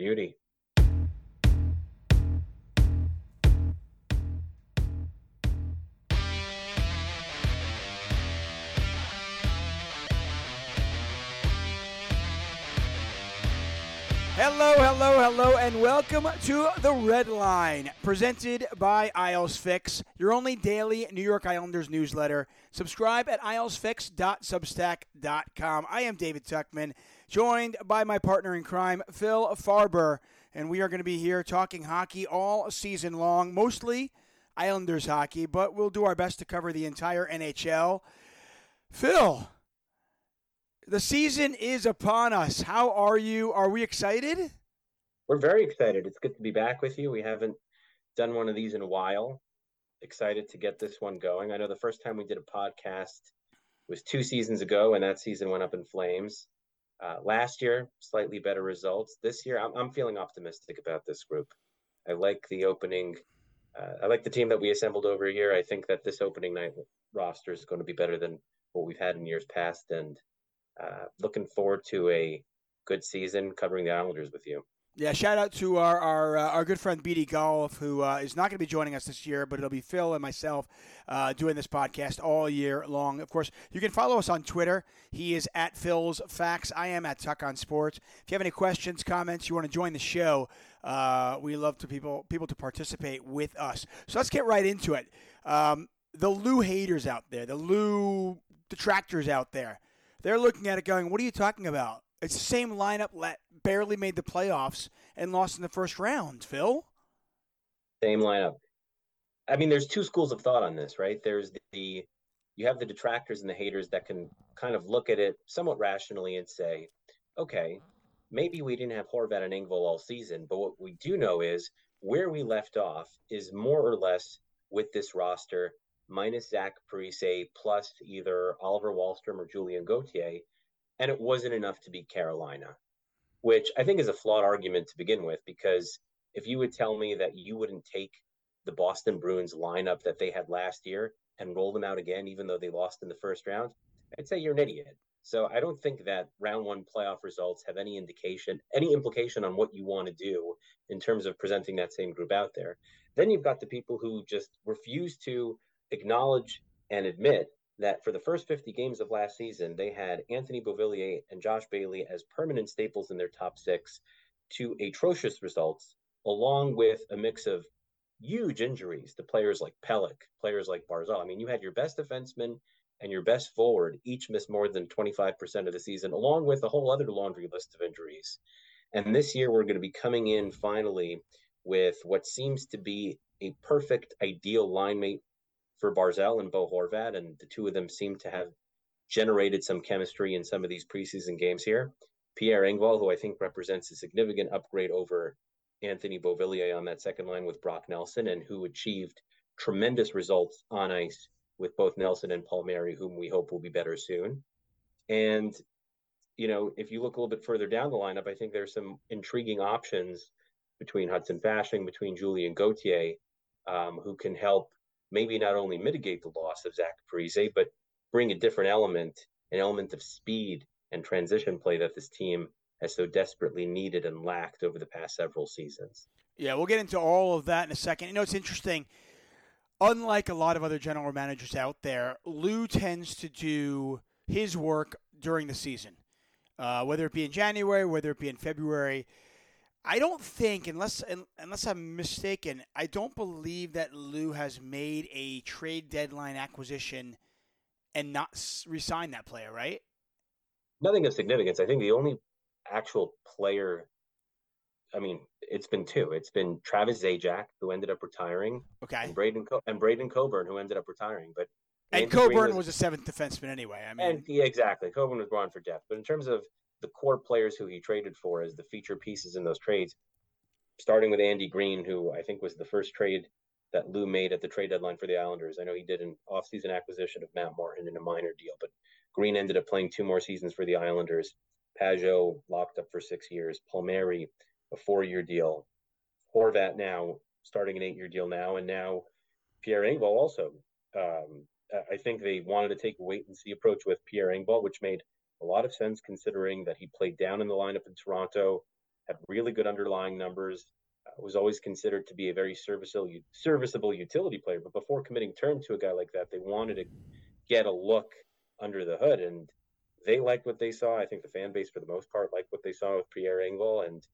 Beauty. Hello, hello, hello, and welcome to the Red Line, presented by Isles Fix, your only daily New York Islanders newsletter. Subscribe at islesfix.substack.com. I am David Tuchman, joined by my partner in crime, Phil Faber, and we are going to be here talking hockey all season long, mostly Islanders hockey, but we'll do our best to cover the entire NHL. Phil, the season is upon us. How are you? Are we excited? We're very excited. It's good to be back with you. We haven't done one of these in a while. Excited to get this one going. I know the first time we did a podcast was two seasons ago, and that season went up in flames. Uh, last year, slightly better results. This year, I'm, I'm feeling optimistic about this group. I like the opening. Uh, I like the team that we assembled over here. I think that this opening night roster is going to be better than what we've had in years past, and uh, looking forward to a good season covering the Islanders with you. Yeah, shout out to our our, uh, our good friend BD Golf, who uh, is not going to be joining us this year, but it'll be Phil and myself uh, doing this podcast all year long. Of course, you can follow us on Twitter. He is at Phil's Facts. I am at Tuck on Sports. If you have any questions, comments, you want to join the show, uh, we love to people people to participate with us. So let's get right into it. Um, the Lou haters out there, the Lou detractors out there they're looking at it going, what are you talking about? It's the same lineup that barely made the playoffs and lost in the first round, Phil. Same lineup. I mean, there's two schools of thought on this, right? There's the you have the detractors and the haters that can kind of look at it somewhat rationally and say, okay, maybe we didn't have Horvat and Engvall all season, but what we do know is where we left off is more or less with this roster minus Zach Parise plus either Oliver Wahlstrom or Julian Gauthier, and it wasn't enough to beat Carolina, which I think is a flawed argument to begin with because if you would tell me that you wouldn't take the Boston Bruins lineup that they had last year and roll them out again, even though they lost in the first round, I'd say you're an idiot. So I don't think that round one playoff results have any indication, any implication on what you want to do in terms of presenting that same group out there. Then you've got the people who just refuse to acknowledge and admit that for the first 50 games of last season, they had Anthony Beauvillier and Josh Bailey as permanent staples in their top six to atrocious results, along with a mix of huge injuries to players like Pelech, players like Barzal. I mean, you had your best defenseman and your best forward each miss more than 25% of the season, along with a whole other laundry list of injuries. And this year, we're going to be coming in finally with what seems to be a perfect, ideal line mate for Barzal and Bo Horvat, and the two of them seem to have generated some chemistry in some of these preseason games here. Pierre Engvall, who I think represents a significant upgrade over Anthony Beauvillier on that second line with Brock Nelson, and who achieved tremendous results on ice with both Nelson and Palmieri, whom we hope will be better soon. And, you know, if you look a little bit further down the lineup, I think there's some intriguing options between Hudson Fasching, between Julien Gauthier, um, who can help maybe not only mitigate the loss of Zach Parise, but bring a different element, an element of speed and transition play that this team has so desperately needed and lacked over the past several seasons. Yeah, we'll get into all of that in a second. You know, it's interesting. Unlike a lot of other general managers out there, Lou tends to do his work during the season, uh, whether it be in January, whether it be in February. I don't think, unless unless I'm mistaken, I don't believe that Lou has made a trade deadline acquisition and not re-signed that player, right? Nothing of significance. I think the only actual player, I mean, it's been two. It's been Travis Zajac, who ended up retiring. Okay. And Braden Co- and Braden Coburn, who ended up retiring. But and Coburn was, was, a seventh defenseman anyway. I mean, and yeah, exactly. Coburn was brought for depth, but in terms of the core players who he traded for as the feature pieces in those trades, starting with Andy Green, who I think was the first trade that Lou made at the trade deadline for the Islanders. I know he did an offseason acquisition of Matt Martin in a minor deal, but Green ended up playing two more seasons for the Islanders. Pageau locked up for six years. Palmieri, a four year deal. Horvat now starting an eight year deal now. And now Pierre Engvall also. Um, I think they wanted to take a wait and see approach with Pierre Engvall, which made a lot of sense considering that he played down in the lineup in Toronto, had really good underlying numbers, uh, was always considered to be a very serviceable serviceable utility player. But before committing term to a guy like that, they wanted to get a look under the hood, and they liked what they saw. I think the fan base, for the most part, liked what they saw with Pierre Engvall, and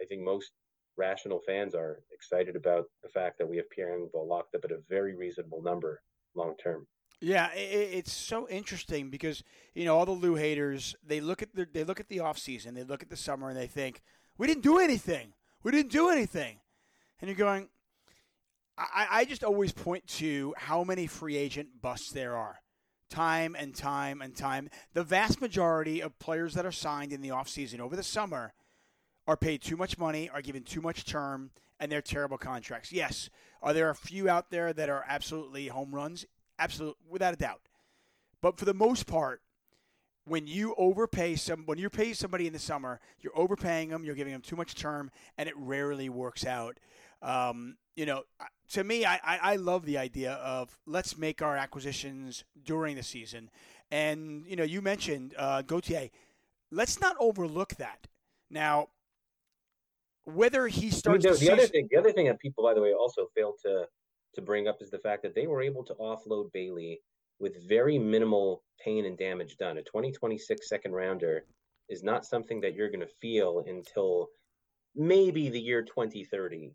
I think most rational fans are excited about the fact that we have Pierre Engvall locked up at a very reasonable number long term. Yeah, it's so interesting because you know all the Lou haters they look at the they look at the off season, they look at the summer, and they think we didn't do anything. We didn't do anything, and you're going. I, I just always point to how many free agent busts there are, time and time and time. The vast majority of players that are signed in the offseason over the summer are paid too much money, are given too much term, and they're terrible contracts. Yes, are there a few out there that are absolutely home runs? Absolutely, without a doubt. But for the most part, when you overpay some, when you pay somebody in the summer, you're overpaying them, you're giving them too much term, and it rarely works out. Um, you know, to me, I, I love the idea of let's make our acquisitions during the season. And, you know, you mentioned uh, Gauthier. Let's not overlook that. Now, whether he starts I mean, the, the other thing, the other thing that people, by the way, also fail to to bring up is the fact that they were able to offload Bailey with very minimal pain and damage done. A 2026 second rounder is not something that you're going to feel until maybe the year 2030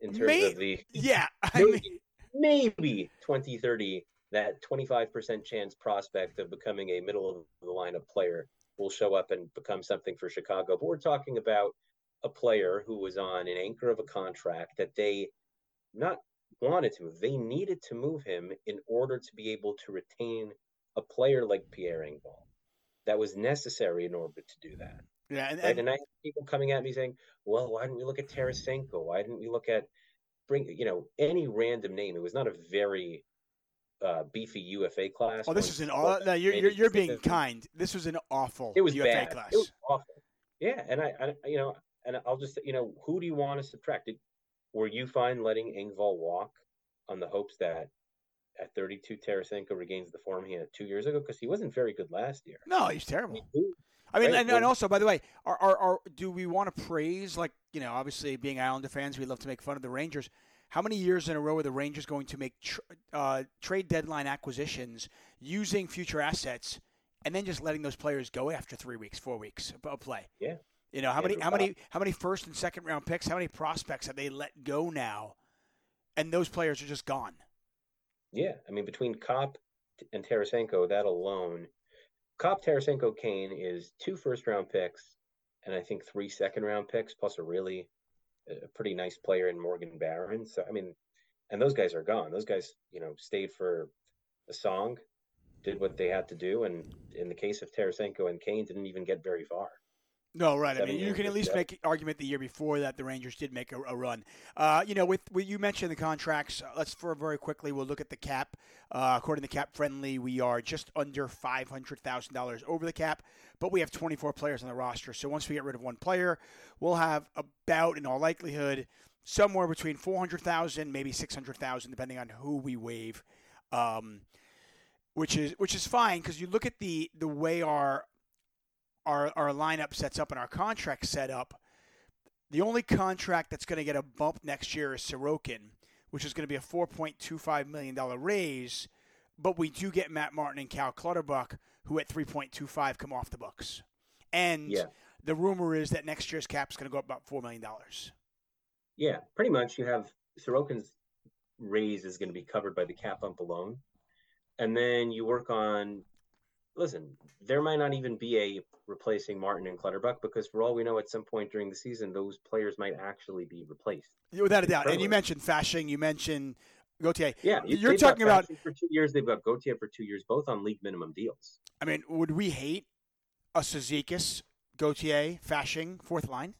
in terms of the yeah maybe, mean... maybe 2030 that 25% chance prospect of becoming a middle of the lineup player will show up and become something for Chicago. But we're talking about a player who was on an anchor of a contract that they not wanted to, move. they needed to move him in order to be able to retain a player like Pierre Engvall. That was necessary in order to do that. Yeah, and, right? and I have people coming at me saying, "Well, why didn't we look at Tarasenko? Why didn't we look at bring you know any random name?" It was not a very uh, beefy UFA class. Oh, this is an aw- no, you're you're, you're being kind. This was an awful it was UFA bad. class. It was awful. Yeah, and I, I you know and I'll just you know who do you want to subtract? Did, were you fine letting Engvall walk on the hopes that at 32 Tarasenko regains the form he had two years ago because he wasn't very good last year. No, he's terrible. I mean, right? and, and, also, by the way, are, are, are, do we want to praise, like, you know, obviously being Islander fans, we love to make fun of the Rangers. How many years in a row are the Rangers going to make tr- uh, trade deadline acquisitions using future assets and then just letting those players go after three weeks, four weeks of play? Yeah. You know how many how many how many first and second round picks? How many prospects have they let go now? And those players are just gone. Yeah, I mean between Copp and Tarasenko, that alone, Copp, Tarasenko, Kane is two first round picks, and I think three second round picks plus a really a pretty nice player in Morgan Barron. So I mean, and those guys are gone. Those guys, you know, stayed for a song, did what they had to do, and in the case of Tarasenko and Kane, didn't even get very far. No, right. I mean, you can at least make argument the year before that the Rangers did make a, a run. Uh, you know, with, with, you mentioned the contracts. Uh, let's for very quickly we'll look at the cap. Uh, according to Cap Friendly, we are just under five hundred thousand dollars over the cap, but we have twenty four players on the roster. So once we get rid of one player, we'll have about, in all likelihood, somewhere between four hundred thousand, maybe six hundred thousand, depending on who we waive. Um, which is which is fine because you look at the the way our our our lineup sets up and our contract set up, the only contract that's going to get a bump next year is Sorokin, which is going to be a four point two five million dollar raise. But we do get Matt Martin and Cal Clutterbuck, who at three point two five come off the books, and yeah. the rumor is that next year's cap is going to go up about four million dollars. Yeah, pretty much. You have Sorokin's raise is going to be covered by the cap bump alone, and then you work on listen, there might not even be a replacing Martin and Clutterbuck because for all we know, at some point during the season, those players might actually be replaced. Without a doubt. And you mentioned Fasching, you mentioned Gauthier. Yeah, you're talking about for two years. They've got Gauthier for two years, both on league minimum deals. I mean, would we hate a Cizikas, Gauthier, Fasching fourth line?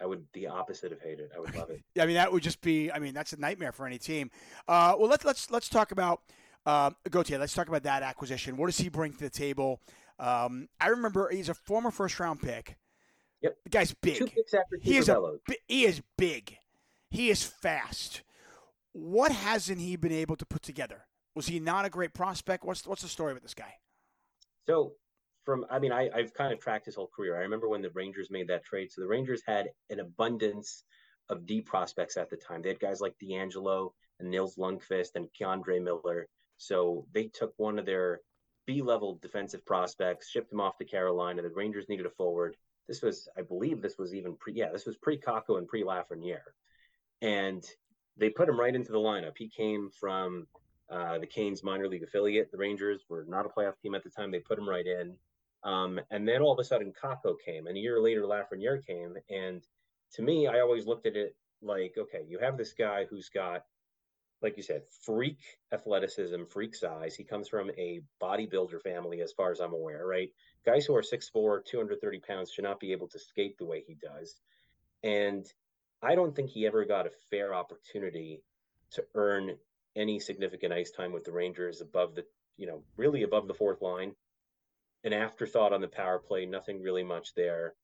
I would the opposite of hate it. I would love it. yeah, I mean that would just be. I mean that's a nightmare for any team. Uh, well, let's let's let's talk about um, Gauthier, let's talk about that acquisition. What does he bring to the table? Um, I remember he's a former first round pick. Yep. The guy's big. Two picks after he is, a, he is big. He is fast. What hasn't he been able to put together? Was he not a great prospect? What's what's the story with this guy? So, from I mean I, I've kind of tracked his whole career. I remember when the Rangers made that trade. So the Rangers had an abundance of D prospects at the time. They had guys like DeAngelo and Nils Lundkvist and K'Andre Miller. So they took one of their B level defensive prospects, shipped him off to Carolina. The Rangers needed a forward. This was, I believe, this was even pre, yeah, this was pre Kakko and pre Lafreniere, and they put him right into the lineup. He came from uh, the Canes minor league affiliate. The Rangers were not a playoff team at the time. They put him right in, um, and then all of a sudden Kakko came, and a year later Lafreniere came. And to me, I always looked at it like, okay, you have this guy who's got like you said, freak athleticism, freak size. He comes from a bodybuilder family, as far as I'm aware, right? Guys who are 6'4, 230 pounds should not be able to skate the way he does. And I don't think he ever got a fair opportunity to earn any significant ice time with the Rangers above the, you know, really above the fourth line. An afterthought on the power play, nothing really much there.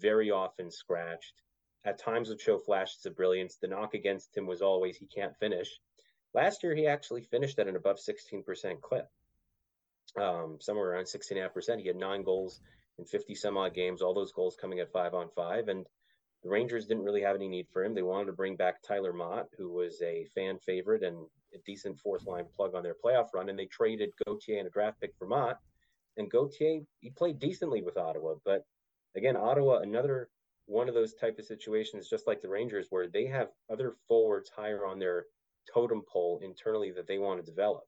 Very often scratched. At times would show flashes of brilliance. The knock against him was always he can't finish Last year, he actually finished at an above 16% clip, um, somewhere around 16.5%. He had nine goals in 50 some odd games, all those goals coming at five on five. And the Rangers didn't really have any need for him. They wanted to bring back Tyler Motte, who was a fan favorite and a decent fourth line plug on their playoff run. And they traded Gauthier and a draft pick for Motte. And Gauthier, he played decently with Ottawa. But again, Ottawa, another one of those type of situations, just like the Rangers, where they have other forwards higher on their totem pole internally that they want to develop.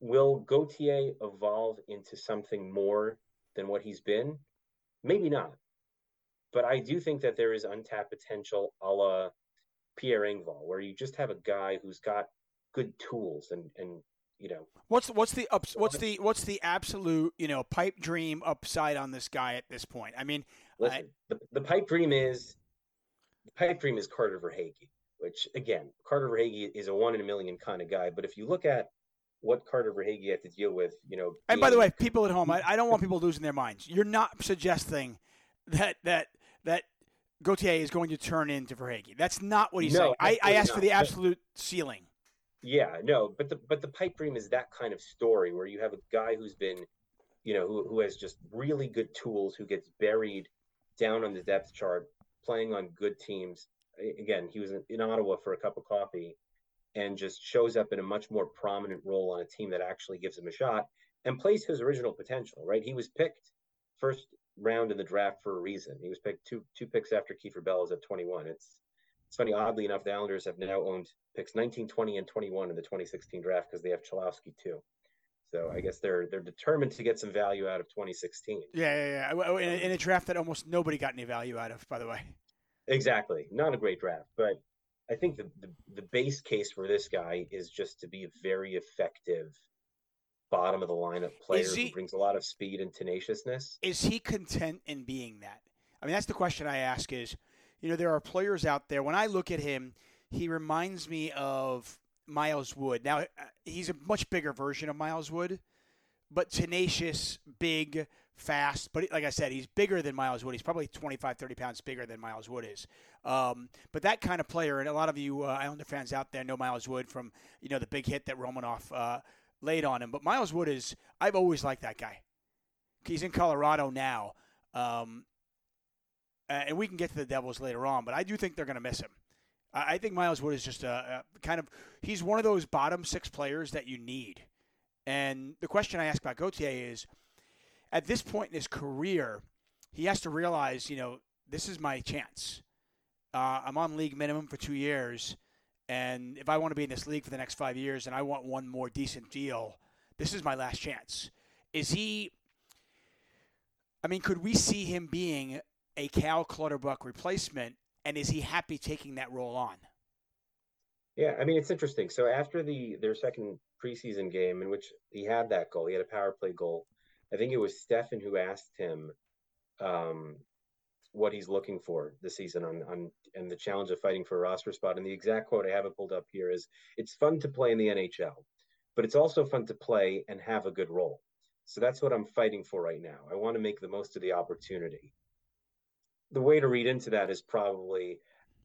Will Gauthier evolve into something more than what he's been? Maybe not. But I do think that there is untapped potential a la Pierre Engvall, where you just have a guy who's got good tools and and you know what's what's the ups, what's uh, the what's the absolute you know pipe dream upside on this guy at this point? I mean, listen, I, the, the pipe dream is the pipe dream is Carter Verhaeghe which again, Carter Verhaeghe is a one in a million kind of guy. But if you look at what Carter Verhaeghe had to deal with, you know. And by the way, people at home, I, I, don't want people losing their minds. You're not suggesting that that that Gauthier is going to turn into Verhaeghe. That's not what he's no, saying. I, I asked not. for the absolute ceiling. Yeah, no, but the but the pipe dream is that kind of story where you have a guy who's been, you know, who who has just really good tools, who gets buried down on the depth chart, playing on good teams, again, he was in Ottawa for a cup of coffee and just shows up in a much more prominent role on a team that actually gives him a shot and plays his original potential, right? He was picked first round in the draft for a reason. He was picked two two picks after Kiefer Bellows at 21. It's it's funny, oddly enough, the Islanders have now owned picks 19, 20, and 21 in the 2016 draft because they have Cholowski too. So I guess they're they're determined to get some value out of 2016. Yeah, yeah, yeah. In, in a draft that almost nobody got any value out of, by the way. Exactly. Not a great draft, but I think the, the, the base case for this guy is just to be a very effective bottom of the lineup player he, who brings a lot of speed and tenaciousness. Is he content in being that? I mean, that's the question I ask is, you know, there are players out there. When I look at him, he reminds me of Miles Wood. Now, uh, he's a much bigger version of Miles Wood, but tenacious, big, fast, but like I said, he's bigger than Miles Wood. He's probably 25, 30 pounds bigger than Miles Wood is. Um, but that kind of player, and a lot of you uh, Islander fans out there know Miles Wood from you know the big hit that Romanov uh, laid on him. But Miles Wood is I've always liked that guy. He's in Colorado now, um, and we can get to the Devils later on. But I do think they're going to miss him. I think Miles Wood is just a, a kind of he's one of those bottom six players that you need. And the question I ask about Gauthier is at this point in his career, he has to realize, you know, this is my chance. Uh, I'm on league minimum for two years, and if I want to be in this league for the next five years and I want one more decent deal, this is my last chance. Is he? I mean, could we see him being a Cal Clutterbuck replacement, and is he happy taking that role on? Yeah, I mean it's interesting. So after the their second preseason game in which he had that goal, he had a power play goal. I think it was Stefan who asked him um, what he's looking for this season on on and the challenge of fighting for a roster spot. And the exact quote I have it pulled up here is it's fun to play in the NHL, but it's also fun to play and have a good role. So that's what I'm fighting for right now. I want to make the most of the opportunity. The way to read into that is probably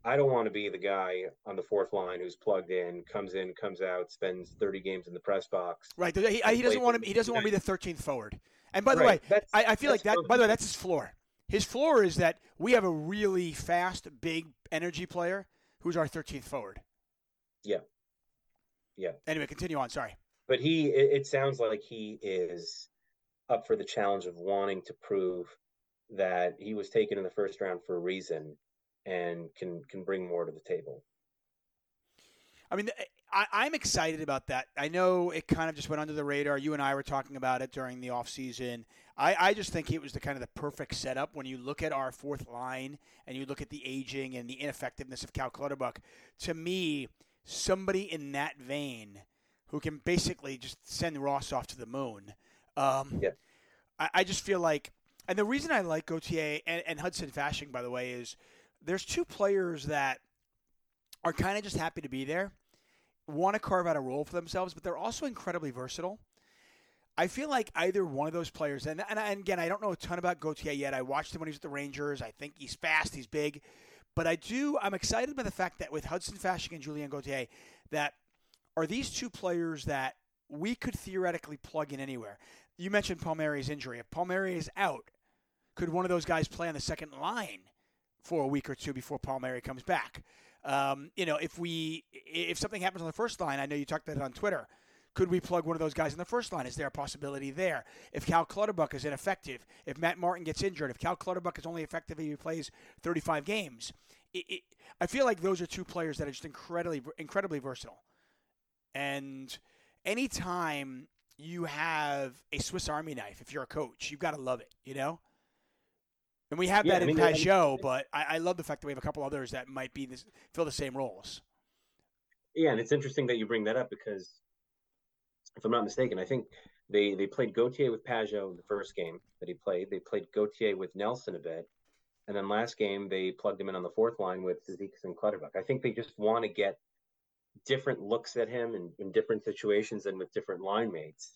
I don't want to be the guy on the fourth line who's plugged in, comes in, comes out, spends 30 games in the press box. Right. He, he doesn't want to. He doesn't want to be the 13th forward. And by the right. way, I, I, feel like that. By the way, that's his floor. His floor is that we have a really fast, big energy player who's our 13th forward. Yeah. Yeah. Anyway, continue on. Sorry. But he, it, it sounds like he is up for the challenge of wanting to prove that he was taken in the first round for a reason and can can bring more to the table. I mean, I, am excited about that. I know it kind of just went under the radar. You and I were talking about it during the offseason. I, I just think it was the kind of the perfect setup when you look at our fourth line and you look at the aging and the ineffectiveness of Cal Clutterbuck. To me, somebody in that vein who can basically just send Ross off to the moon. Um, yeah. I, I just feel like, and the reason I like Gauthier and, and Hudson Fasching, by the way, is – there's two players that are kind of just happy to be there, want to carve out a role for themselves, but they're also incredibly versatile. I feel like either one of those players, and, and, and again, I don't know a ton about Gauthier yet. I watched him when he was at the Rangers. I think he's fast, he's big, but I do. I'm excited by the fact that with Hudson Fasching and Julien Gauthier, that are these two players that we could theoretically plug in anywhere. You mentioned Palmieri's injury. If Palmieri is out, could one of those guys play on the second line? For a week or two before Palmieri comes back. Um, you know, if we if something happens on the first line, I know you talked about it on Twitter. Could we plug one of those guys in the first line? Is there a possibility there? If Cal Clutterbuck is ineffective, if Matt Martin gets injured, if Cal Clutterbuck is only effective if he plays 35 games, it, it, I feel like those are two players that are just incredibly incredibly versatile. And anytime you have a Swiss Army knife, if you're a coach, you've got to love it. You know, and we have yeah, that I mean, in Pageau, but I, I, love the fact that we have a couple others that might be this, fill the same roles. Yeah, and it's interesting that you bring that up because, if I'm not mistaken, I think they they played Gauthier with Pageau in the first game that he played. They played Gauthier with Nelson a bit, and then last game they plugged him in on the fourth line with Cizikas and Clutterbuck. I think they just want to get different looks at him in, in different situations and with different line mates,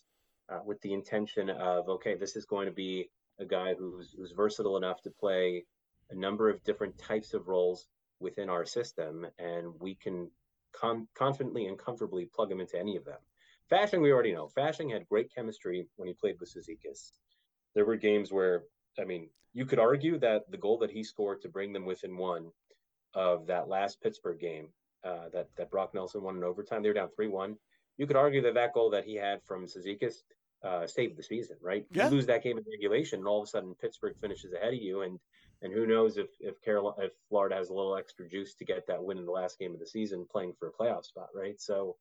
uh, with the intention of okay, this is going to be a guy who's who's versatile enough to play a number of different types of roles within our system, and we can com- confidently and comfortably plug him into any of them. Fasching, we already know. Fasching had great chemistry when he played with Cizikas. There were games where, I mean, you could argue that the goal that he scored to bring them within one of that last Pittsburgh game, uh, that that Brock Nelson won in overtime, they were down three one. You could argue that that goal that he had from Cizikas uh, save the season, right? Yeah. You lose that game in regulation, and all of a sudden Pittsburgh finishes ahead of you, and and who knows if if Carolina, if Florida has a little extra juice to get that win in the last game of the season, playing for a playoff spot, right? So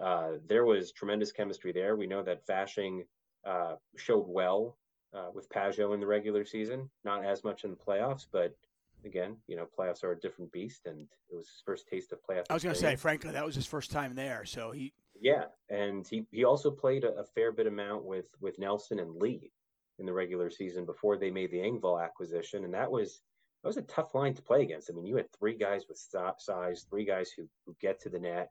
uh, there was tremendous chemistry there. We know that Fasching uh, showed well uh, with Pageau in the regular season, not as much in the playoffs, but again, you know, playoffs are a different beast, and it was his first taste of playoffs. I was going to say, frankly, that was his first time there, so he. Yeah, and he he also played a, a, fair bit amount with with Nelson and Lee in the regular season before they made the Engvall acquisition, and that was that was a tough line to play against. I mean, you had three guys with size, three guys who who get to the net,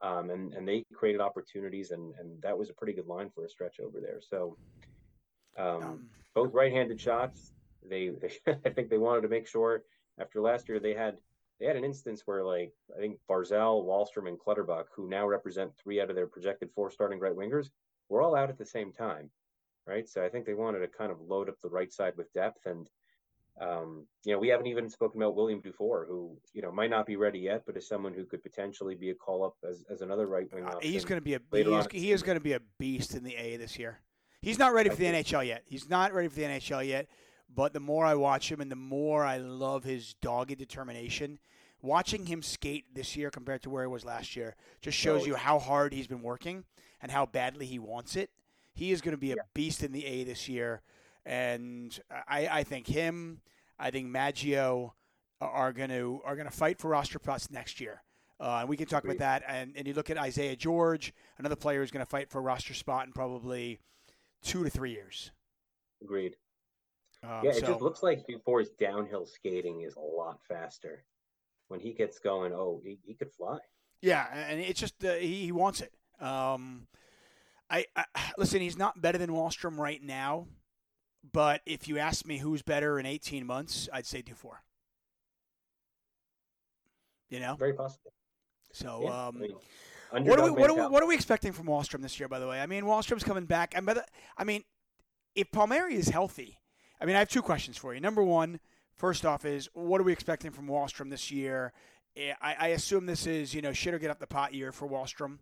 um, and and they created opportunities, and and that was a pretty good line for a stretch over there. So. Um, um, both right-handed shots they, they I think they wanted to make sure after last year they had they had an instance where like I think Barzal, Wahlstrom, and Clutterbuck, who now represent three out of their projected four starting right wingers, were all out at the same time, right? So I think they wanted to kind of load up the right side with depth, and um, you know we haven't even spoken about William Dufour, who you know might not be ready yet, but is someone who could potentially be a call up as, as another right wing. Uh, he's going to be a he is, he is going to be a beast in the A this year. He's not ready for the NHL yet. He's not ready for the NHL yet. But the more I watch him and the more I love his dogged determination, watching him skate this year compared to where he was last year just shows oh, you how hard he's been working and how badly he wants it. He is going to be a beast in the A this year. And I, I think him, I think Maggio are going to are going to fight for roster spots next year. Uh, and we can talk about that. And, and you look at Isaiah George, another player who's going to fight for a roster spot in probably two to three years. Agreed. Um, yeah, it so, just looks like Dufour's downhill skating is a lot faster. When he gets going, oh, he, he could fly. Yeah, and it's just uh, he, he wants it. Um, I, I listen. He's not better than Wahlstrom right now, but if you ask me who's better in 18 months, I'd say Dufour. You know, very possible. So, Yeah, um, I mean, what are we what are we, what are we expecting from Wahlstrom this year? By the way, I mean Wahlstrom's coming back, and by the, I mean if Palmieri is healthy, I mean I have two questions for you. Number one, first off, is what are we expecting from Wahlstrom this year? Eh, I, I assume this is you know shit or get up the pot year for Wahlstrom.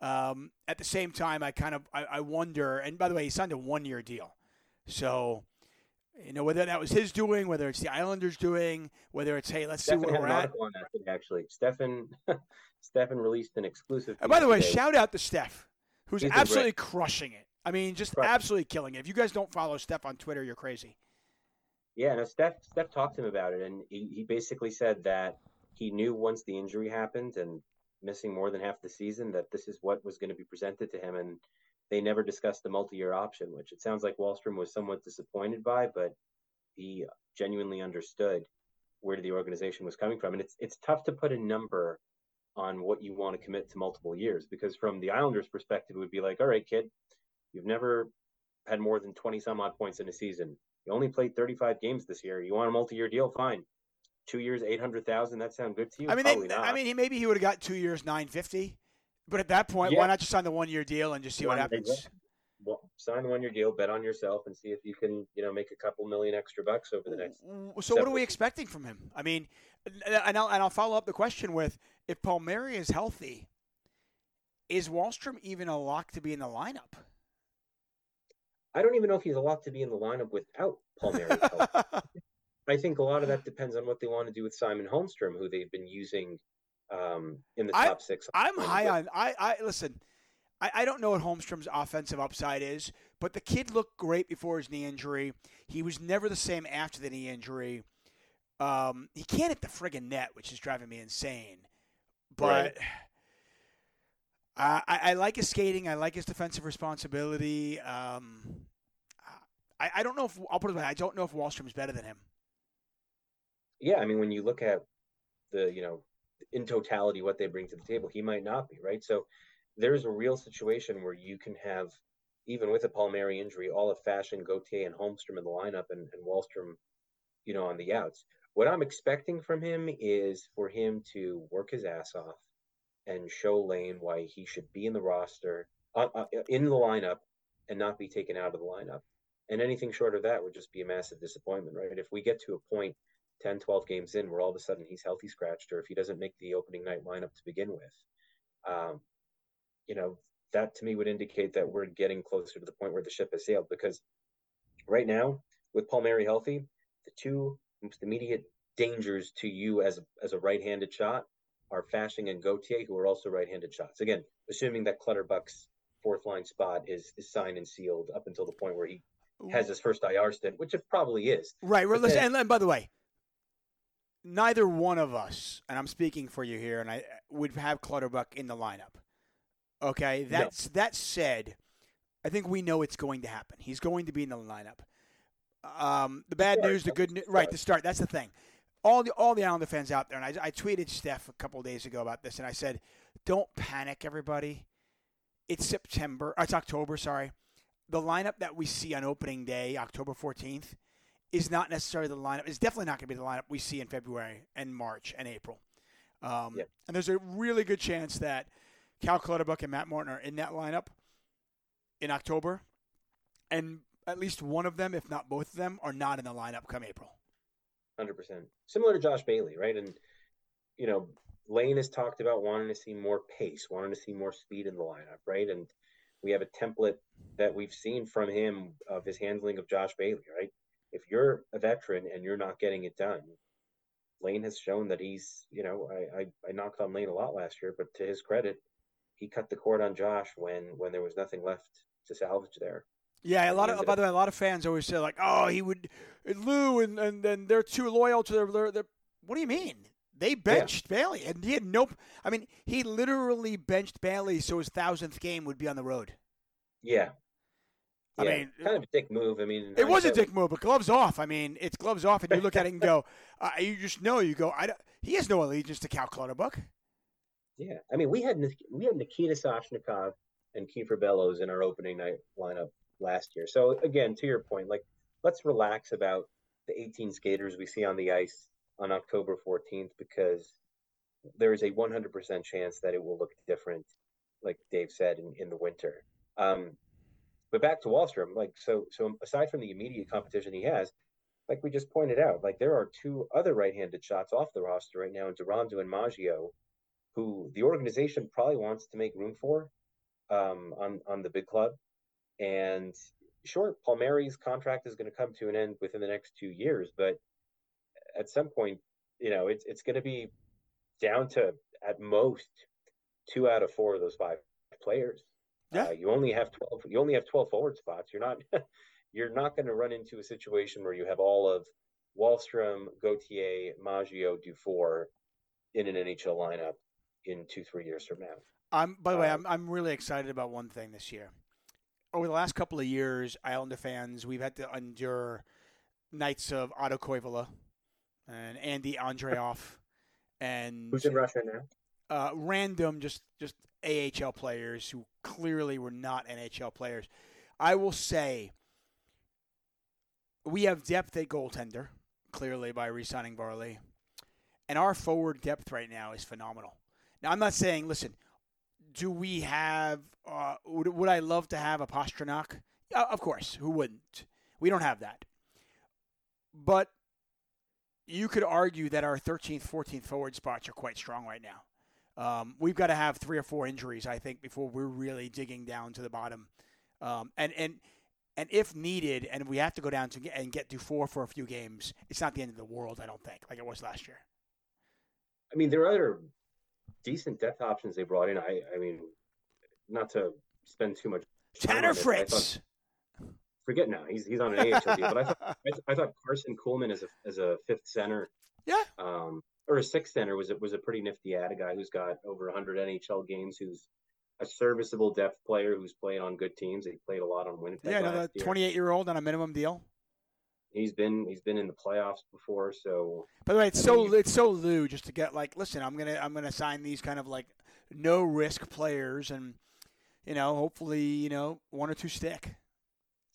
Um, at the same time, I kind of I, I wonder. And by the way, he signed a one year deal, so you know whether that was his doing, whether it's the Islanders doing, whether it's hey let's see Stefan where we're at. article on that today, actually. Stefan, Stefan released an exclusive. And by the way, today. shout out to Steph, who's He's absolutely crushing it. I mean, just Crushing. absolutely killing it. If you guys don't follow Steph on Twitter, you're crazy. Yeah, no, Steph Steph talked to him about it, and he, he basically said that he knew once the injury happened and missing more than half the season that this is what was going to be presented to him, and they never discussed the multi-year option, which it sounds like Wahlstrom was somewhat disappointed by, but he genuinely understood where the organization was coming from, and it's it's tough to put a number on what you want to commit to multiple years because from the Islanders' perspective, it would be like, all right, kid, you've never had more than 20 some odd points in a season. You only played 35 games this year. You want a multi-year deal? Fine. Two years, 800,000. That sound good to you? I mean, they. I mean, he maybe he would have got two years, nine fifty. But at that point, Yeah. why not just sign the one year deal and just see what happens? well, sign the one-year deal, bet on yourself, and see if you can, you know, make a couple million extra bucks over the next. So what are we seasons. expecting from him? I mean, and I'll, and I'll follow up the question with if Palmieri is healthy, is Wahlstrom even a lock to be in the lineup? I don't even know if he's a lock to be in the lineup without Palmieri. I think a lot of that depends on what they want to do with Simon Holmstrom, who they've been using um, in the I- top six. I'm high on. I, I listen. I, I don't know what Holmstrom's offensive upside is, but the kid looked great before his knee injury. He was never the same after the knee injury. Um, he can't hit the friggin' net, which is driving me insane. But Right. I, I, I like his skating. I like his defensive responsibility. Um, I, I don't know if I'll put it way. I don't know if Wahlstrom's better than him. yeah, I mean, when you look at the, you know, in totality, what they bring to the table, he might not be, right? So there's a real situation where you can have, even with a Palmieri injury, all of Fasching, Gauthier, and Holmstrom in the lineup and, and Wahlstrom, you know, on the outs. What I'm expecting from him is for him to work his ass off and show Lane why he should be in the roster, uh, uh, in the lineup, and not be taken out of the lineup. And anything short of that would just be a massive disappointment, right? If we get to a point 10, 12 games in where all of a sudden he's healthy scratched, or if he doesn't make the opening night lineup to begin with, um, you know, that to me would indicate that we're getting closer to the point where the ship has sailed. Because right now, with Palmieri healthy, the two most immediate dangers to you as a, as a right-handed shot are Fasching and Gauthier, who are also right-handed shots. Again, assuming that Clutterbuck's fourth line spot is, is signed and sealed up until the point where he has his first IR stint, which it probably is. Right. Well, listen, and, and by the way, neither one of us, and I'm speaking for you here, and I would have Clutterbuck in the lineup. Okay. No. That's that said, I think we know it's going to happen. He's going to be in the lineup. Um, the bad start, news, the good news, right? The start. That's the thing. All the all the Islander fans out there, and I, I tweeted Steph a couple of days ago about this, and I said, "Don't panic, everybody. It's September. It's October. Sorry. The lineup that we see on opening day, October 14th, is not necessarily the lineup. It's definitely not going to be the lineup we see in February and March and April. Um, Yep. And there's a really good chance that Cal Clutterbuck and Matt Martin are in that lineup in October, and at least one of them, if not both of them, are not in the lineup come April. Hundred percent. Similar to Josh Bailey, right? And you know, Lane has talked about wanting to see more pace, wanting to see more speed in the lineup, right? And we have a template that we've seen from him of his handling of Josh Bailey, right? If you're a veteran and you're not getting it done, Lane has shown that he's, you know, I, I, I knocked on Lane a lot last year, but to his credit, he cut the cord on Josh when when there was nothing left to salvage there. Yeah, a lot of uh, by the way, a lot of fans always say like, "Oh, he would Lou and and then they're too loyal to their their." their what do you mean? They benched Bailey, and he had no. I mean, he literally benched Bailey so his thousandth game would be on the road. Yeah. I Yeah, mean, kind of a dick move. I mean, It was a dick move, but gloves off. I mean, it's gloves off, and you look at it and go, uh, you just know. You go, I don't, he has no allegiance to Cal Clutterbuck. Yeah, I mean, we had we had Nikita Soshnikov and Kiefer Bellows in our opening night lineup last year. So again, to your point, like let's relax about the 18 skaters we see on the ice on October 14th because there is a 100% chance that it will look different, like Dave said, in, in the winter. Um, but back to Wahlstrom, like so, so aside from the immediate competition he has, like we just pointed out, like there are two other right-handed shots off the roster right now, Durando and Maggio, who the organization probably wants to make room for um, on on the big club. And sure, Palmieri's contract is going to come to an end within the next two years, but at some point, you know, it's it's going to be down to at most two out of four of those five players. Yeah. Uh, you only have twelve. You only have twelve forward spots. You're not. you're not going to run into a situation where you have all of Wahlstrom, Gauthier, Maggio, Dufour in an NHL lineup in two, three years from now. I'm. By the um, way, I'm. I'm really excited about one thing this year. Over the last couple of years, Islander fans, we've had to endure nights of Otto Koivula and Andy Andreoff and who's in Russia now? Uh, random, just just AHL players who clearly were not NHL players. I will say we have depth at goaltender, clearly by re-signing Varley, and our forward depth right now is phenomenal. Now, I'm not saying, listen, do we have? Uh, would, would I love to have a Pastrnak? Uh, of course, who wouldn't? We don't have that, but you could argue that our 13th, 14th forward spots are quite strong right now. Um, we've got to have three or four injuries, I think, before we're really digging down to the bottom. Um, and and and if needed, and we have to go down to get, and get to four for a few games, it's not the end of the world. I don't think, like it was last year. I mean, there are other decent depth options they brought in. I, I mean, not to spend too much. Tanner Fritz forget now. He's he's on an AHL deal, but I thought I, I, thought Karson Kuhlman as a as a fifth center, yeah, um, or a sixth center was it was a pretty nifty ad. A guy who's got over 100 NHL games, who's a serviceable depth player who's played on good teams. He played a lot on Winnipeg. Yeah, no, 28 year old on a minimum deal. He's been he's been in the playoffs before, so. By the way, it's I so mean, it's so Lou just to get like, listen, I'm gonna I'm gonna sign these kind of like no risk players, and you know, hopefully, you know, one or two stick.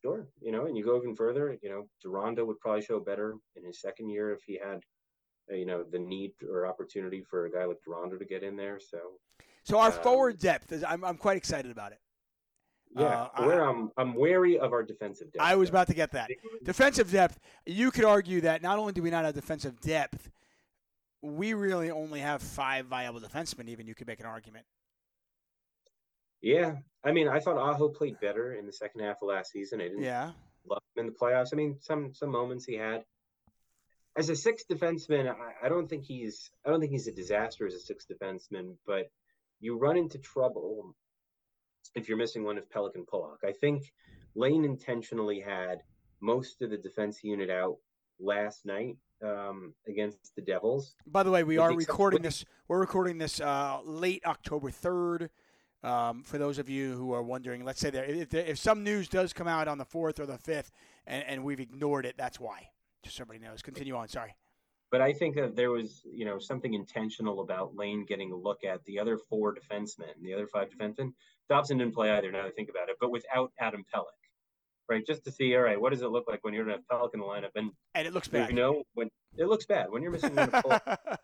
Sure, you know, and you go even further. You know, Durando would probably show better in his second year if he had, uh, you know, the need or opportunity for a guy like Durando to get in there. So, so our um, forward depth is I'm I'm quite excited about it. Yeah, uh, where I'm I'm wary of our defensive depth. I was about to get that defensive depth. You could argue that not only do we not have defensive depth, we really only have five viable defensemen. Even you could make an argument. Yeah, I mean, I thought Aho played better in the second half of last season. I didn't yeah. love him in the playoffs. I mean, some some moments he had. As a sixth defenseman, I, I don't think he's I don't think he's a disaster as a sixth defenseman, but you run into trouble if you're missing one of Pelech and Pulock. I think Lane intentionally had most of the defense unit out last night um, against the Devils. By the way, we are recording this. We're recording this uh, late October third. Um, for those of you who are wondering, let's say that if, if some news does come out on the fourth or the fifth, and, and we've ignored it, that's why. Just so everybody knows. Continue on. Sorry. But I think that there was, you know, something intentional about Lane getting a look at the other four defensemen, the other five defensemen. Dobson didn't play either. Now I think about it, but without Adam Pelech, right? Just to see, all right, what does it look like when you're going to have Pelech in the lineup? And and it looks bad. You know, when it looks bad when you're missing one of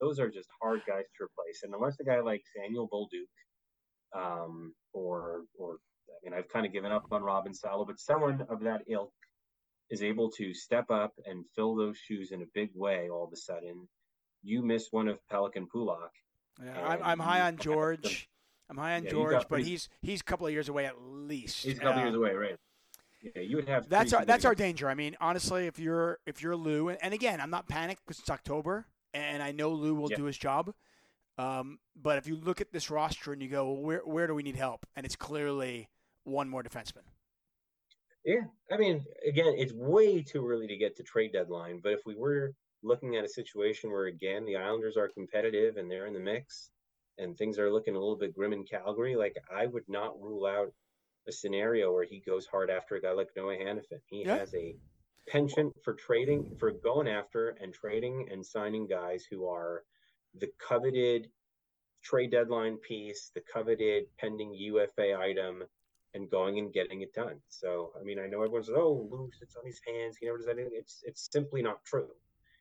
those are just hard guys to replace. And unless a guy like Samuel Bolduc um, or or I mean I've kind of given up on Robin Salo, but someone of that ilk is able to step up and fill those shoes in a big way. All of a sudden, you miss one of Pelech and Pulock. Yeah, I'm, I'm high on George. I'm high on yeah, George, but he's he's a couple of years away at least. He's a couple years away, right? Yeah, you would have. That's our that's our danger. I mean, honestly, if you're if you're Lou, and, and again, I'm not panicked because it's October, and I know Lou will do his job. Um, but if you look at this roster and you go, well, where where do we need help? And it's clearly one more defenseman. Yeah, I mean, again, it's way too early to get to trade deadline. But if we were looking at a situation where again the Islanders are competitive and they're in the mix, and things are looking a little bit grim in Calgary, like I would not rule out a scenario where he goes hard after a guy like Noah Hanifin. He yeah. has a penchant for trading, for going after and trading and signing guys who are the coveted trade deadline piece, the coveted pending UFA item, and going and getting it done. So, I mean, I know everyone says, "Oh, Lou sits on his hands; he never does anything." It's it's simply not true.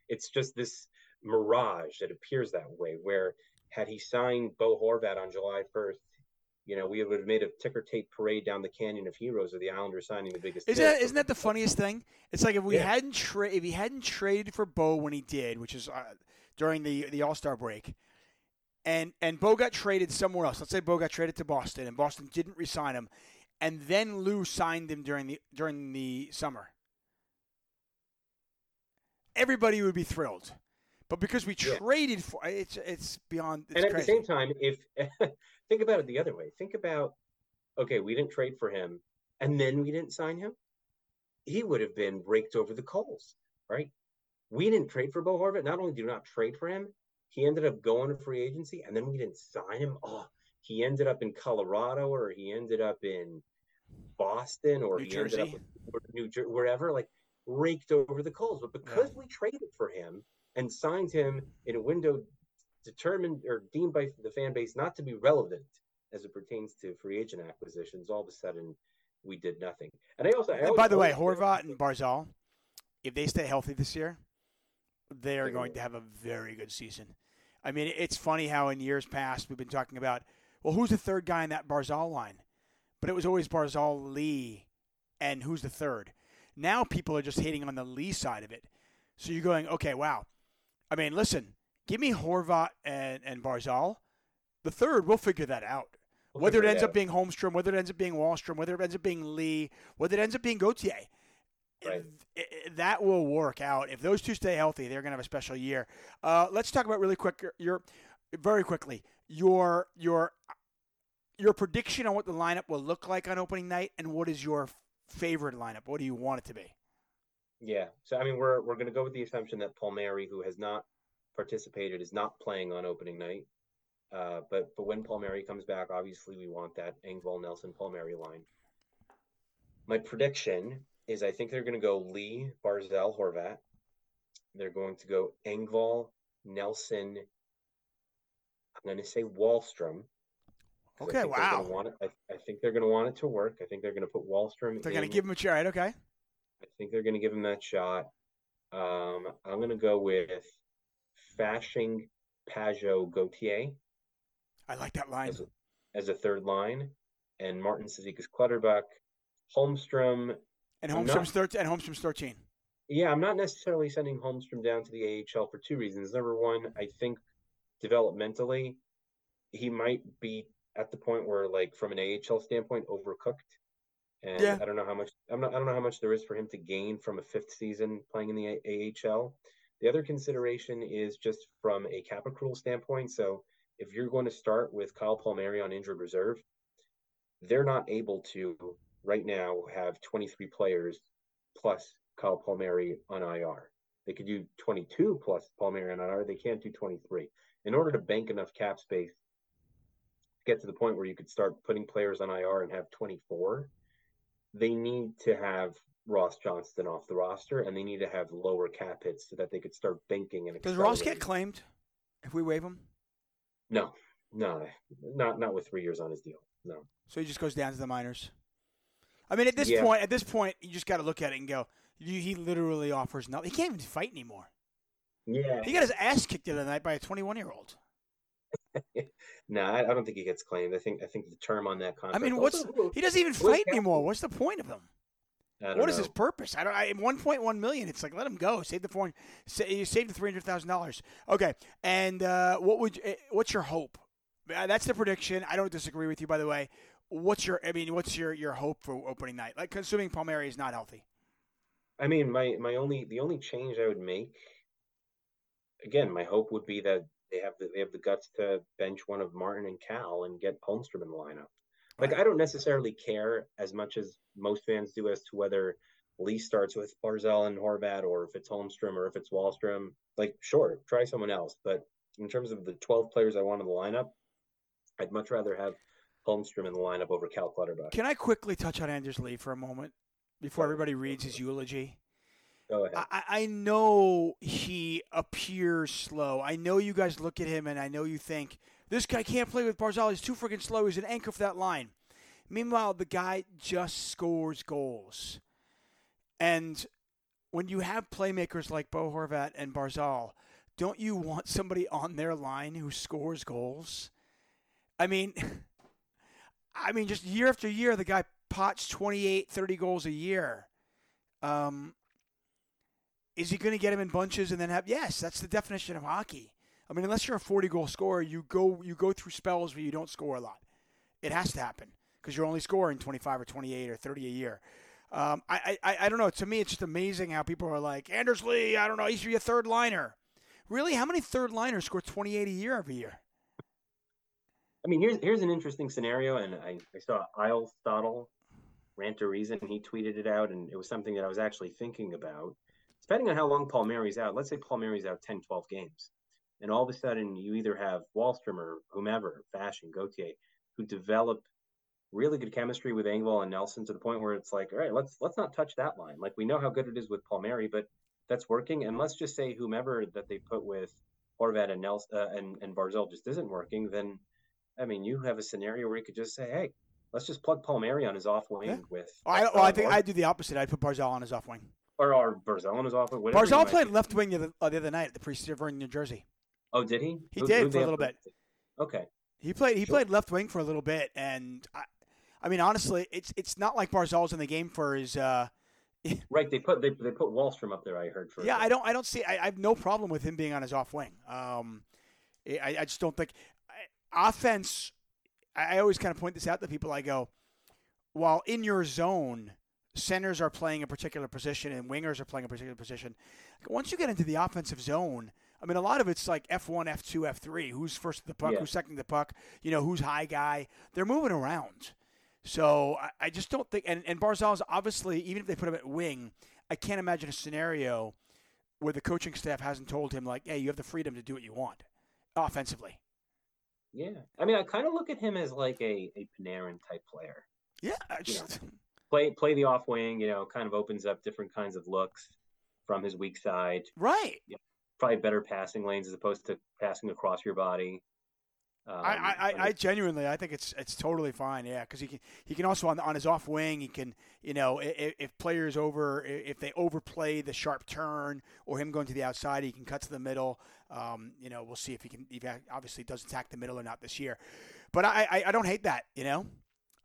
It's just this mirage that appears that way. Where had he signed Bo Horvat on July 1st, you know, we would have made a ticker tape parade down the Canyon of Heroes of the Islanders signing the biggest. Isn't that, isn't that the funniest thing? It's like if we Yeah. hadn't tra- if he hadn't traded for Bo when he did, which is uh, during the the All Star break, and and Bo got traded somewhere else. Let's say Bo got traded to Boston, and Boston didn't re-sign him, and then Lou signed him during the during the summer. Everybody would be thrilled, but because we Yeah. traded for it's it's beyond. It's and at crazy. the same time, if think about it the other way, think about okay, we didn't trade for him, and then we didn't sign him. He would have been raked over the coals, right? We didn't trade for Bo Horvat. Not only did we not trade for him, he ended up going to free agency, and then we didn't sign him. Oh, he ended up in Colorado, or he ended up in Boston, or New he ended up Jersey. with New Jer- wherever, like raked over the coals. But because we traded for him and signed him in a window determined or deemed by the fan base not to be relevant as it pertains to free agent acquisitions, all of a sudden we did nothing. And I also, I And by the way, Horvat and Barzal, if they stay healthy this year, they are going gonna have a very good season. I mean, it's funny how in years past we've been talking about, well, who's the third guy in that Barzal line? But it was always Barzal, Lee, and who's the third? Now people are just hating on the Lee side of it. So you're going, okay, wow. I mean, listen, give me Horvat and, and Barzal. The third, we'll figure that out we'll whether it ends out. up being Holmstrom, whether it ends up being Wahlstrom, whether it ends up being Lee, whether it ends up being Gauthier, Right. i- i- that will work out. If those two stay healthy, they're going to have a special year. Uh, let's talk about really quick your very quickly your your your prediction on what the lineup will look like on opening night, and what is your favorite lineup? What do you want it to be? Yeah. So I mean, we're we're going to go with the assumption that Palmieri, who has not participated, is not playing on opening night. Uh, but but when Palmieri comes back, obviously we want that Engvall Nelson Palmieri line. My prediction is I think they're going to go Lee Barzal Horvat. They're going to go Engvall Nelson. I'm going to say Wahlstrom. I Okay, gonna wow. Want it, I, I think they're going to want it to work. I think they're going to put Wahlstrom. They're going to give him a try, right? Okay. I think they're going to give him that shot. Um, I'm going to go with Fasching, Pageau, Gauthier I like that line. as a, as a third line, and Martin Cizikas Clutterbuck, Holmstrom. And Holmstrom's not- thirteen. And Holmstrom's thirteen. Yeah, I'm not necessarily sending Holmstrom down to the AHL for two reasons. Number one, I think developmentally, he might be at the point where, like, from an AHL standpoint, overcooked. And Yeah. I don't know how much I'm not I don't know how much there is for him to gain from a fifth season playing in the A- AHL. The other consideration is just from a cap accrual standpoint. So if you're going to start with Kyle Palmieri on injured reserve, they're not able to right now have 23 players plus Kyle Palmieri on IR. They could do 22 plus Palmieri on IR. They can't do 23. In order to bank enough cap space to get to the point where you could start putting players on IR and have 24, they need to have Ross Johnston off the roster and they need to have lower cap hits so that they could start banking and Does Ross get claimed if we waive him? No, no, not not with three years on his deal. No. So he just goes down to the minors. I mean, at this Yeah. point, at this point, you just got to look at it and go. He literally offers nothing. He can't even fight anymore. Yeah. He got his ass kicked the other night by a 21 year old. No, I, I don't think he gets claimed. I think I think the term on that contract. I mean, what's also- he doesn't even fight anymore? What's the point of him? What is his purpose? I don't. I, 1.1 million. It's like let him go. Save the four. Sa- you save the three hundred thousand dollars. Okay. And uh, what would? You, eh, what's your hope? That's the prediction. I don't disagree with you, by the way. What's your? I mean, what's your your hope for opening night? Like, consuming Palmieri is not healthy. I mean, my my only the only change I would make, again, my hope would be that they have the they have the guts to bench one of Martin and Cal and get Holmstrom in the lineup. Like Right. I don't necessarily care as much as most fans do as to whether Lee starts with Barzal and Horvat or if it's Holmstrom or if it's Wahlstrom. Like, sure, try someone else. But in terms of the 12 players I want in the lineup, I'd much rather have Holmstrom in the lineup over Cal Clutterbuck. Can I quickly touch on Anders Lee for a moment before everybody reads his eulogy? Go ahead. I, I I know he appears slow. I know you guys look at him and I know you think this guy can't play with Barzal. He's too freaking slow. He's an anchor for that line. Meanwhile, the guy just scores goals. And when you have playmakers like Bo Horvat and Barzal don't you want somebody on their line who scores goals? I mean, I mean, just year after year, the guy pots 28, 30 goals a year. Um, is he going to get him in bunches and then have? Yes, that's the definition of hockey. I mean, unless you're a 40 goal scorer, you go you go through spells where you don't score a lot. It has to happen because you're only scoring 25 or 28 or 30 a year. Um, I, I I don't know. To me, it's just amazing how people are like Anders Lee. I don't know. He should be a third liner. Really, how many third liners score 28 a year every year? I mean, here's here's an interesting scenario, and I, I saw Aristotle rant a reason. He tweeted it out, and it was something that I was actually thinking about. Depending on how long Palmieri's out, let's say Palmieri's out 10, 12 games, and all of a sudden you either have Wahlstrom or whomever, Fasching, Gauthier, who develop really good chemistry with Engvall and Nelson to the point where it's like, all right, let's let's not touch that line. Like we know how good it is with Palmieri, but that's working. And let's just say whomever that they put with Horvat and Nelson uh, and and Barzal just isn't working. Then, I mean, you have a scenario where you could just say, hey, let's just plug Palmieri on his off wing yeah. with. I, well, I think I do the opposite. I'd put Barzal on his off wing. Or, or Barzal on his off wing. Barzal played left wing the other, uh, the other night at the preseason in New Jersey. Oh, did he? He who, did for a little bit. Okay. He played. He sure. played left wing for a little bit, and I, I mean, honestly, it's it's not like Barzal's in the game for his. Uh, right, they put they, they put Wahlstrom up there. I heard for. Yeah, I don't I don't see. I, I, have no problem with him being on his off wing. Um, I, I just don't think offense. I always kind of point this out to people. I go, while in your zone, centers are playing a particular position and wingers are playing a particular position. Once you get into the offensive zone, I mean, a lot of it's like F1, F2, F3. Who's first to the puck? Yeah. Who's second to the puck? You know, who's high guy? They're moving around. So I, I just don't think. And, and Barzal's obviously, even if they put him at wing, I can't imagine a scenario where the coaching staff hasn't told him, like, hey, you have the freedom to do what you want offensively. Yeah. I mean, I kind of look at him as like a, a Panarin type player. Yeah. Just... You know, play, play the off wing, you know, kind of opens up different kinds of looks from his weak side. Right. You know, probably better passing lanes as opposed to passing across your body. Um, I, I, I, genuinely, I think it's it's totally fine. Yeah, because he can he can also on on his off wing, he can you know if, if, players over if they overplay the sharp turn or him going to the outside, he can cut to the middle. Um, you know, we'll see if he can. He obviously does attack the middle or not this year, but I I, I don't hate that. You know,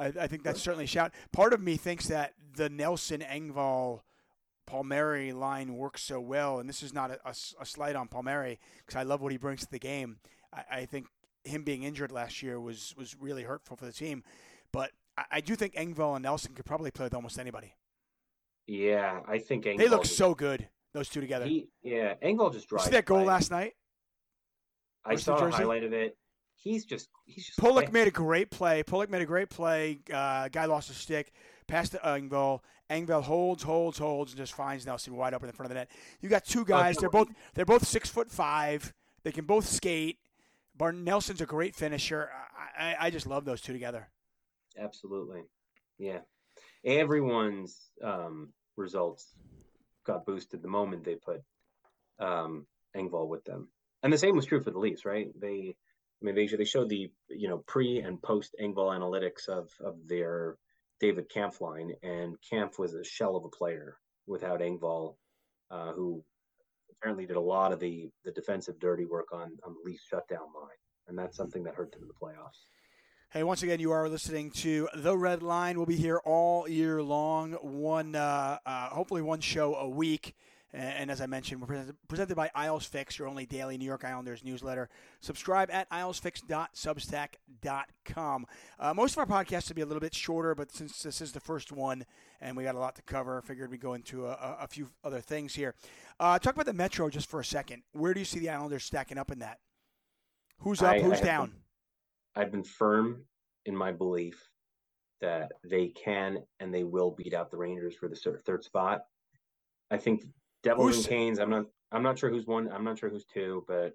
I, I think that's certainly a shout. Part of me thinks that the Nelson Engvall Palmieri line works so well, and this is not a, a, a slight on Palmieri because I love what he brings to the game. I, I, think him being injured last year was was really hurtful for the team, but I, I do think Engvall and Nelson could probably play with almost anybody. Yeah, I think Engvall they look so good. Those two together. He, yeah, Engvall just drives. See that goal by. last night? I saw a highlight of it. He's just he's just. Quick. made a great play. Pulock made a great play. Uh, guy lost a stick. Passed to Engvall. Engvall holds, holds, holds, and just finds Nelson wide open in front of the net. You got two guys. They're both they're both six foot five. They can both skate. Barton Nelson's a great finisher. I, I just love those two together. Absolutely, yeah. Everyone's um, results got boosted the moment they put um, Engvall with them, and the same was true for the Leafs, right? They, I mean, they they showed the you know pre and post Engvall analytics of of their David Kampf line, and Kampf was a shell of a player without Engvall, uh, who apparently did a lot of the the defensive dirty work on on the Leafs shutdown line, and that's something that hurt them in the playoffs. Hey, once again, you are listening to the Red Line. We'll be here all year long. One, uh, uh, hopefully, one show a week. And as I mentioned, we're presented, by Isles Fix, your only daily New York Islanders newsletter. Subscribe at islesfix.substack.com. Uh, most of our podcasts will be a little bit shorter, but since this is the first one and we got a lot to cover, I figured we'd go into a, a few other things here. Uh, talk about the Metro just for a second. Where do you see the Islanders stacking up in that? Who's up? I, who's I down? Been, I've been firm in my belief that they can and they will beat out the Rangers for the third spot. I think Devils who's, and Canes. I'm not. I'm not sure who's one. I'm not sure who's two, but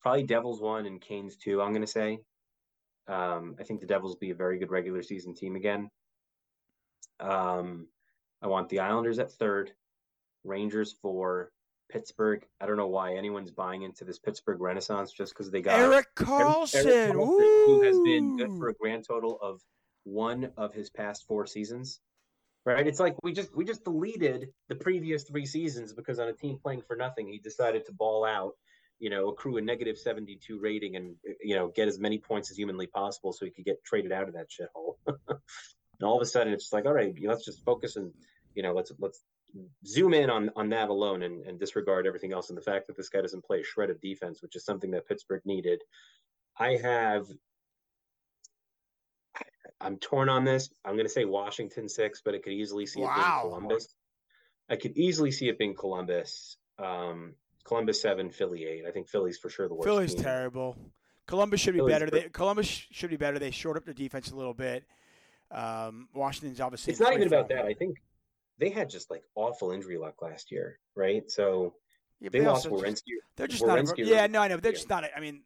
probably Devils one and Canes two. I'm going to say. Um, I think the Devils will be a very good regular season team again. Um, I want the Islanders at third, Rangers four, Pittsburgh. I don't know why anyone's buying into this Pittsburgh Renaissance just because they got Erik Karlsson, Erik Karlsson who has been good for a grand total of one of his past four seasons right? It's like we just we just deleted the previous three seasons because on a team playing for nothing, he decided to ball out you know, accrue a negative 72 rating and, you know, get as many points as humanly possible so he could get traded out of that shithole. and all of a sudden it's like, all right, let's just focus and, you know, let's, let's zoom in on, on that alone and, and disregard everything else. And the fact that this guy doesn't play a shred of defense, which is something that Pittsburgh needed. I have, I'm torn on this. I'm going to say Washington six, but it could easily see wow. it being Columbus. I could easily see it being Columbus. Um, Columbus seven, Philly eight. I think Philly's for sure the worst. Philly's team. terrible. Columbus should be Philly's better. They, Columbus should be better. They short up their defense a little bit. Um, Washington's obviously. It's not even about that. I think they had just like awful injury luck last year, right? So yeah, they, they lost Werenski. They're just not. A, yeah, no, I know. They're just not. I mean,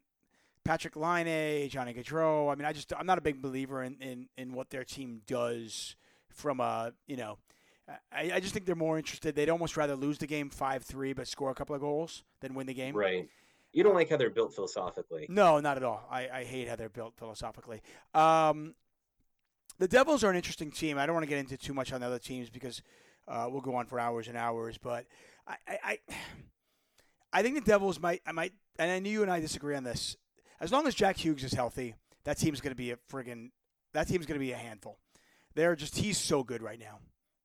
Patrik Laine, Johnny Gaudreau. I mean, I just I'm not a big believer in in in what their team does from a you know I, I just think they're more interested. They'd almost rather lose the game five three, but score a couple of goals than win the game. Right. You don't like how they're built philosophically. No, not at all. I, I hate how they're built philosophically. Um, the Devils are an interesting team. I don't want to get into too much on the other teams because uh, we'll go on for hours and hours. But I, I, I, I think the Devils might, I might, and I knew you and I disagree on this. As long as Jack Hughes is healthy, that team's going to be a friggin' that team's going to be a handful. They're just he's so good right now.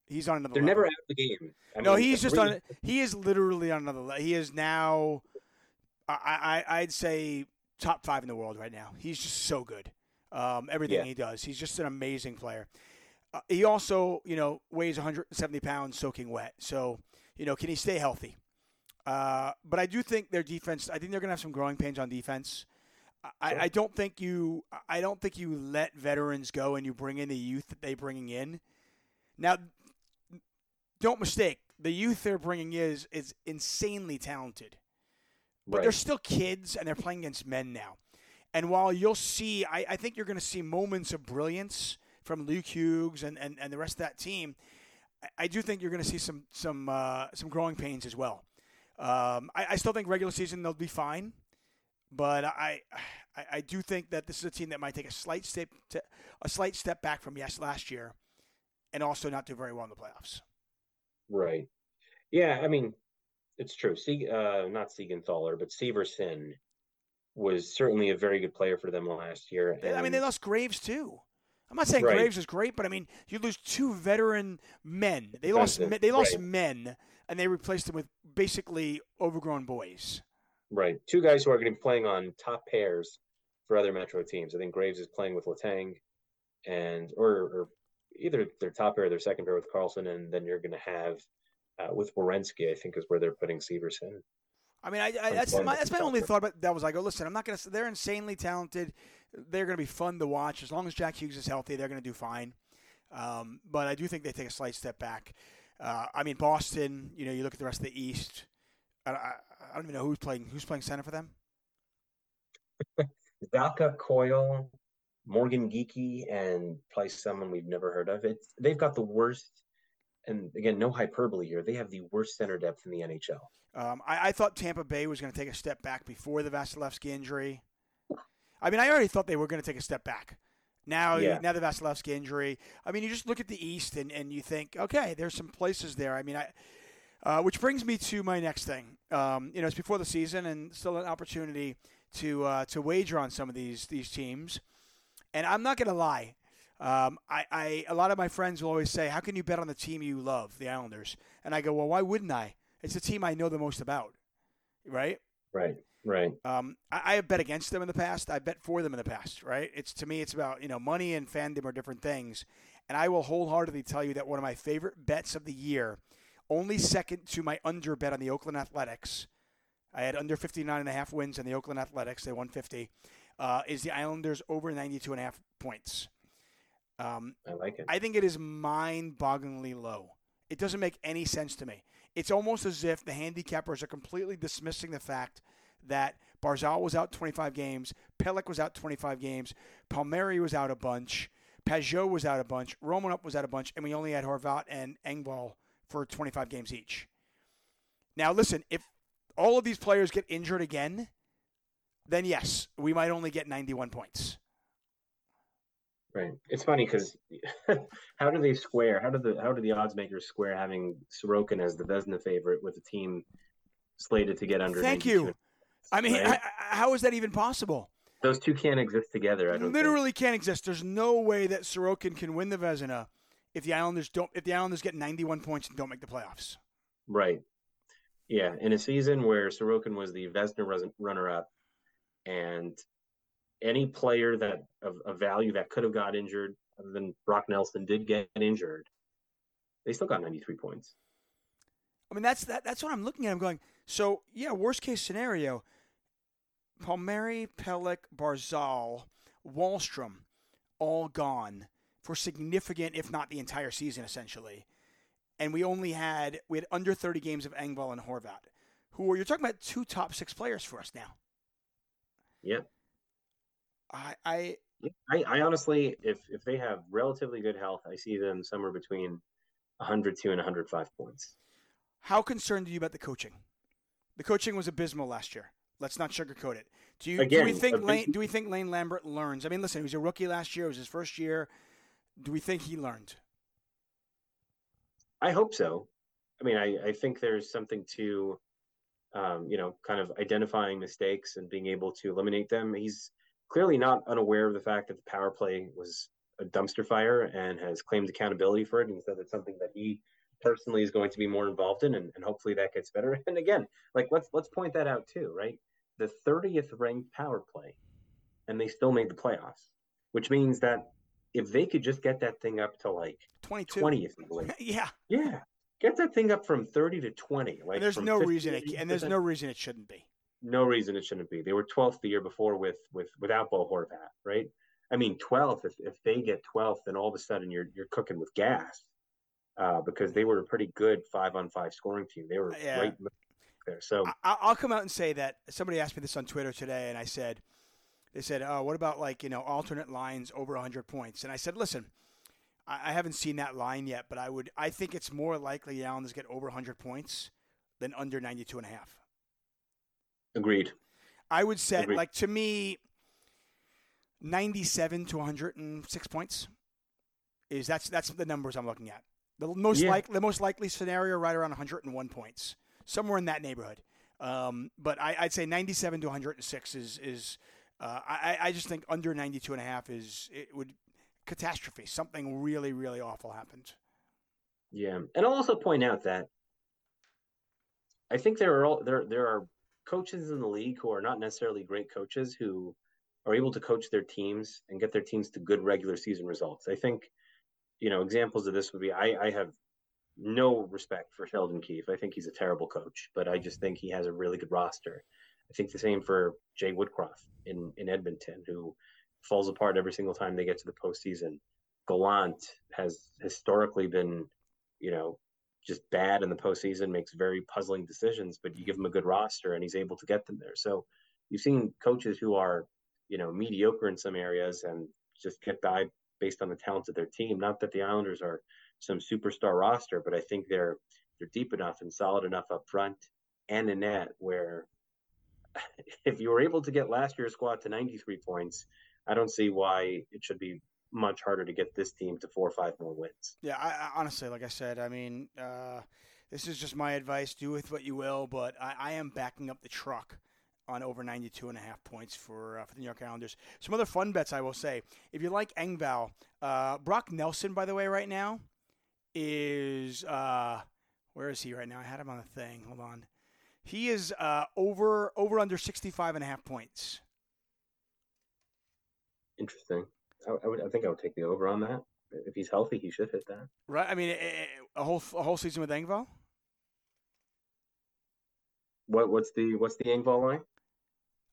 He's on another. They're level. never out of the game. I no, mean, he's just on. He is literally on another. level. He is now. I, I I'd say top five in the world right now. He's just so good. Um, everything yeah. he does, he's just an amazing player. Uh, he also, you know, weighs 170 pounds, soaking wet. So, you know, can he stay healthy? Uh, but I do think their defense. I think they're going to have some growing pains on defense. I, sure. I, don't think you. I don't think you let veterans go and you bring in the youth that they're bringing in. Now, don't mistake the youth they're bringing is is insanely talented, but right. they're still kids and they're playing against men now. And while you'll see, I, I think you're going to see moments of brilliance from Luke Hughes and, and, and the rest of that team. I, I do think you're going to see some some uh, some growing pains as well. Um, I, I, still think regular season they'll be fine, but I, I, I do think that this is a team that might take a slight step to, a slight step back from yes last year, and also not do very well in the playoffs. Right. Yeah, I mean, it's true. Se- uh, not Siegenthaler, but Severson was certainly a very good player for them last year. And... I mean, they lost Graves too. I'm not saying right. Graves is great, but I mean, you lose two veteran men. They lost. They lost right. men, and they replaced them with basically overgrown boys. Right. Two guys who are going to be playing on top pairs for other Metro teams. I think Graves is playing with Letang and or, or either their top pair or their second pair with Karlsson, and then you're going to have uh, with Werenski, I think is where they're putting Severson. I mean, I, I, that's my that's my only thought. But that was like, oh, listen, I'm not going to. They're insanely talented. They're going to be fun to watch as long as Jack Hughes is healthy. They're going to do fine. Um, but I do think they take a slight step back. Uh, I mean, Boston. You know, you look at the rest of the East. I, I, don't even know who's playing. Who's playing center for them? Zacha Coyle, Morgan Geekie, and play someone we've never heard of. It's they've got the worst, and again, no hyperbole here. They have the worst center depth in the NHL. Um, I, I, thought Tampa Bay was going to take a step back before the Vasilevskiy injury. I mean, I already thought they were going to take a step back. Now, yeah. now the Vasilevskiy injury. I mean, you just look at the East and, and you think, okay, there's some places there. I mean, I, uh, which brings me to my next thing. Um, you know, it's before the season and still an opportunity to uh, to wager on some of these these teams. And I'm not going to lie. Um, I, I, a lot of my friends will always say, "How can you bet on the team you love, the Islanders?" And I go, "Well, why wouldn't I? It's the team I know the most about, right?" Right. Right. Um, I, I, have bet against them in the past. I bet for them in the past. Right. It's to me, it's about you know money and fandom are different things, and I will wholeheartedly tell you that one of my favorite bets of the year, only second to my under bet on the Oakland Athletics. I had under 59 and a half wins in the Oakland Athletics. They won 50 uh, is the Islanders over 92 and a half points. Um, I like it. I think it is mind-bogglingly low. It doesn't make any sense to me. It's almost as if the handicappers are completely dismissing the fact that Barzal was out 25 games, Pelech was out 25 games, Palmieri was out a bunch, Pageau was out a bunch, Romanov was out a bunch, and we only had Horvat and Engvall for 25 games each. Now, listen, if all of these players get injured again, then yes, we might only get 91 points. Right. It's funny because how do they square? How do the how do the odds makers square having Sorokin as the Vezina favorite with a team slated to get under? Thank you. I mean, right? I, I, how is that even possible? Those two can't exist together. I don't Literally can't exist. There's no way that Sorokin can win the Vezina if the Islanders don't. If the Islanders get 91 points and don't make the playoffs. Right. Yeah, in a season where Sorokin was the Vezina runner-up, and any player that of, of value that could have got injured, other than Brock Nelson, did get injured, they still got 93 points. I mean, that's that, that's what I'm looking at. I'm going. So yeah, worst case scenario, Palmieri, Pelech, Barzal, Wahlstrom, all gone for significant, if not the entire season, essentially. And we only had we had under 30 games of Engvall and Horvat, who are you're talking about two top six players for us now. Yeah. I, I I, I honestly, if if they have relatively good health, I see them somewhere between 102 and 105 points. How concerned are you about the coaching? The coaching was abysmal last year. Let's not sugarcoat it. Do you Again, do we think big- Lane do we think Lane Lambert learns? I mean, listen, he was a rookie last year. It was his first year. Do we think he learned? I hope so. I mean, I, I think there's something to, um, you know, kind of identifying mistakes and being able to eliminate them. He's clearly not unaware of the fact that the power play was a dumpster fire and has claimed accountability for it and said it's something that he personally is going to be more involved in and, and hopefully that gets better. And again, like let's let's point that out too, right? The 30th ranked power play and they still made the playoffs, which means that if they could just get that thing up to like 22. 20th, I believe, yeah. yeah. Get that thing up from 30 to 20. Like And there's no reason it and there's no reason it shouldn't be. no reason it shouldn't be. They were 12th the year before with with without Bo Horvat, right? I mean, 12th. If, if they get 12th, then all of a sudden you're you're cooking with gas, uh, because they were a pretty good five on five scoring team. They were Yeah. right there. So I, I'll come out and say that somebody asked me this on Twitter today, and I said, they said, "Oh, what about like you know alternate lines over 100 points?" And I said, "Listen, I, I haven't seen that line yet, but I would, I think it's more likely the Islanders get over 100 points than under 92 and a half. agreed. I would set Agreed. like to me, 97 to 106 points is that's that's the numbers I'm looking at. The most Yeah. like the most likely scenario right around 101 points, somewhere in that neighborhood. Um, but I, I'd say 97 to 106 is is uh, I, I just think under 92 and a half is it would catastrophe. Something really really awful happened. Yeah, and I'll also point out that I think there are all, there there are coaches in the league who are not necessarily great coaches who are able to coach their teams and get their teams to good regular season results. I think, you know, examples of this would be I, I have no respect for Sheldon Keefe. I think he's a terrible coach, but I just think he has a really good roster. I think the same for Jay Woodcroft in in Edmonton, who falls apart every single time they get to the postseason. Gallant has historically been, you know, just bad in the postseason, makes very puzzling decisions, but you give him a good roster and he's able to get them there. So you've seen coaches who are, you know, mediocre in some areas and just get by based on the talents of their team. Not that the Islanders are some superstar roster, but I think they're they're deep enough and solid enough up front and in net where if you were able to get last year's squad to 93 points, I don't see why it should be much harder to get this team to four or five more wins. Yeah, I, I honestly, like I said, I mean, uh, this is just my advice. Do with what you will, but I, I am backing up the truck on over 92 and a half points for uh, for the New York Islanders. Some other fun bets I will say. If you like Engvall, uh, Brock Nelson, by the way, right now is uh, where is he right now? I had him on the thing. Hold on. He is uh, over over under 65 and a half points. Interesting. I, I would. I think I would take the over on that. If he's healthy, he should hit that. Right? I mean, a whole a whole season with Engvall. What What's the What's the Engvall line?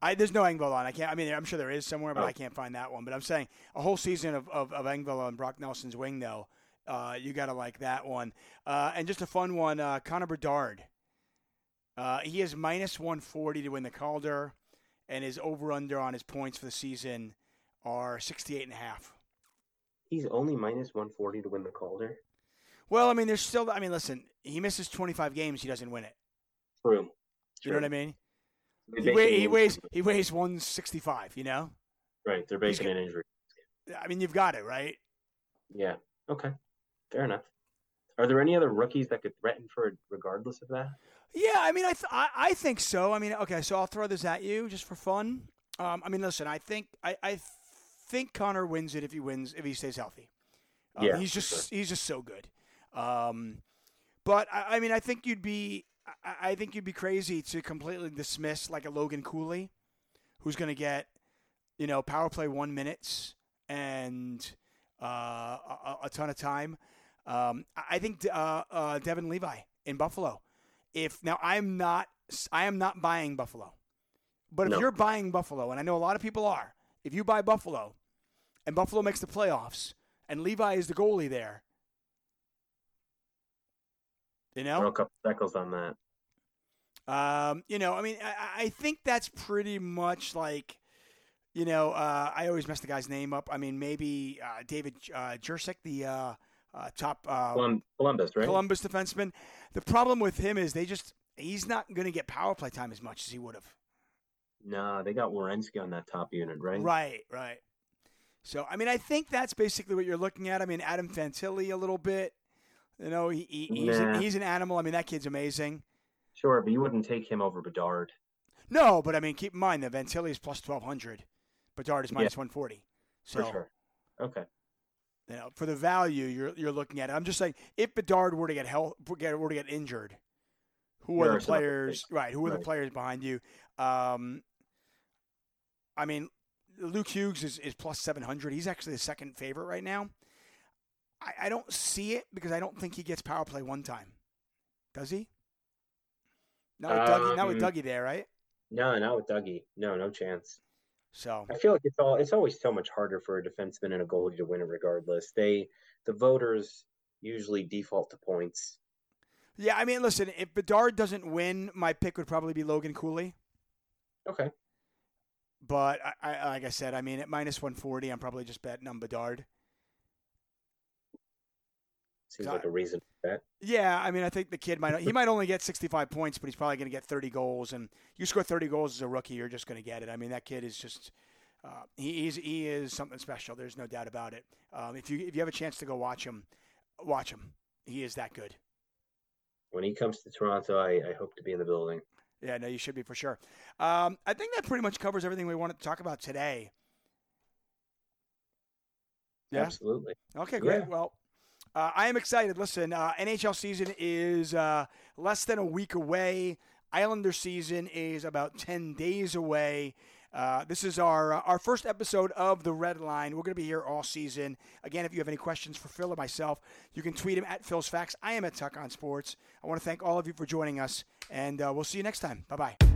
I, there's no Engvall on. I can't. I mean, I'm sure there is somewhere, but Oh. I can't find that one. But I'm saying a whole season of of, of Engvall on Brock Nelson's wing, though. Uh, you got to like that one. Uh, and just a fun one, uh, Connor Bedard. Uh, he is minus 140 to win the Calder, and his over under on his points for the season are 68 and a half. He's only minus one forty to win the Calder. Well, I mean, there's still. I mean, listen, he misses 25 games, he doesn't win it. True. You know what I mean? He, weigh, he weighs he weighs 165. You know, Right. They're he's an injury. I mean, you've got it right. Yeah. Okay. Fair enough. Are there any other rookies that could threaten for it regardless of that? Yeah, I mean, I, th- I I think so. I mean, okay, so I'll throw this at you just for fun. Um, I mean, listen, I think I, I think Connor wins it if he wins if he stays healthy. Um, Yeah, he's just sure. he's just so good. Um, but I, I mean, I think you'd be I, I think you'd be crazy to completely dismiss like a Logan Cooley, who's going to get you know power play one minutes and uh, a, a ton of time. Um, I think uh, uh, Devin Levi in Buffalo. If now I'm not I am not buying Buffalo, but if No. you're buying Buffalo, and I know a lot of people are, if you buy Buffalo, and Buffalo makes the playoffs, and Levi is the goalie there, you know, Throw a couple shekels on that. Um, you know, I mean, I, I think that's pretty much like, you know, uh, I always mess the guy's name up. I mean, maybe uh, David uh, Jursic, the uh, top uh, Columbus, right? Columbus defenseman. The problem with him is they just he's not going to get power play time as much as he would have. No, they got Werenski on that top unit, right? Right, right. So, I mean, I think that's basically what you're looking at. I mean, Adam Fantilli a little bit. You know, he, he, he's, Nah. an, he's an animal. I mean, that kid's amazing. Sure, but you wouldn't take him over Bedard. No, but I mean, keep in mind that Fantilli is plus twelve hundred, Bedard is Yeah. minus one forty. So For sure. Okay. You know, for the value you're you're looking at, it. I'm just saying, if Bedard were to get health, get were to get injured, who are the players? Right, who are the players behind you? Um, I mean, Luke Hughes is, is plus seven hundred. He's actually the second favorite right now. I, I don't see it because I don't think he gets power play one time. Does he? Not with Dougie, not with Um, Dougie there, right? No, not with Dougie. No, no chance. So I feel like it's all it's always so much harder for a defenseman and a goalie to win it regardless. They the voters usually default to points. Yeah, I mean, listen, if Bedard doesn't win, my pick would probably be Logan Cooley. Okay. But I, I, like I said, I mean, at minus 140, I'm probably just betting on Bedard. Seems like a reason bet. Yeah, I mean, I think the kid might he might only get 65 points, but he's probably going to get 30 goals. And you score 30 goals as a rookie, you're just going to get it. I mean, that kid is just uh, he, he's he is something special. There's no doubt about it. Um, if you if you have a chance to go watch him, watch him. He is that good. When he comes to Toronto, I, I hope to be in the building. Yeah, no, you should be for sure. Um, I think that pretty much covers everything we wanted to talk about today. Yeah. Absolutely. Okay, great. Yeah. Well, uh, I am excited. Listen, uh, NHL season is uh, less than a week away. Islander season is about ten days away. Uh, this is our uh, our first episode of the Red Line. We're going to be here all season. Again, if you have any questions for Phil or myself, you can tweet him at Phil's Facts. I am at Tuck on Sports. I want to thank all of you for joining us, and uh, we'll see you next time. Bye bye.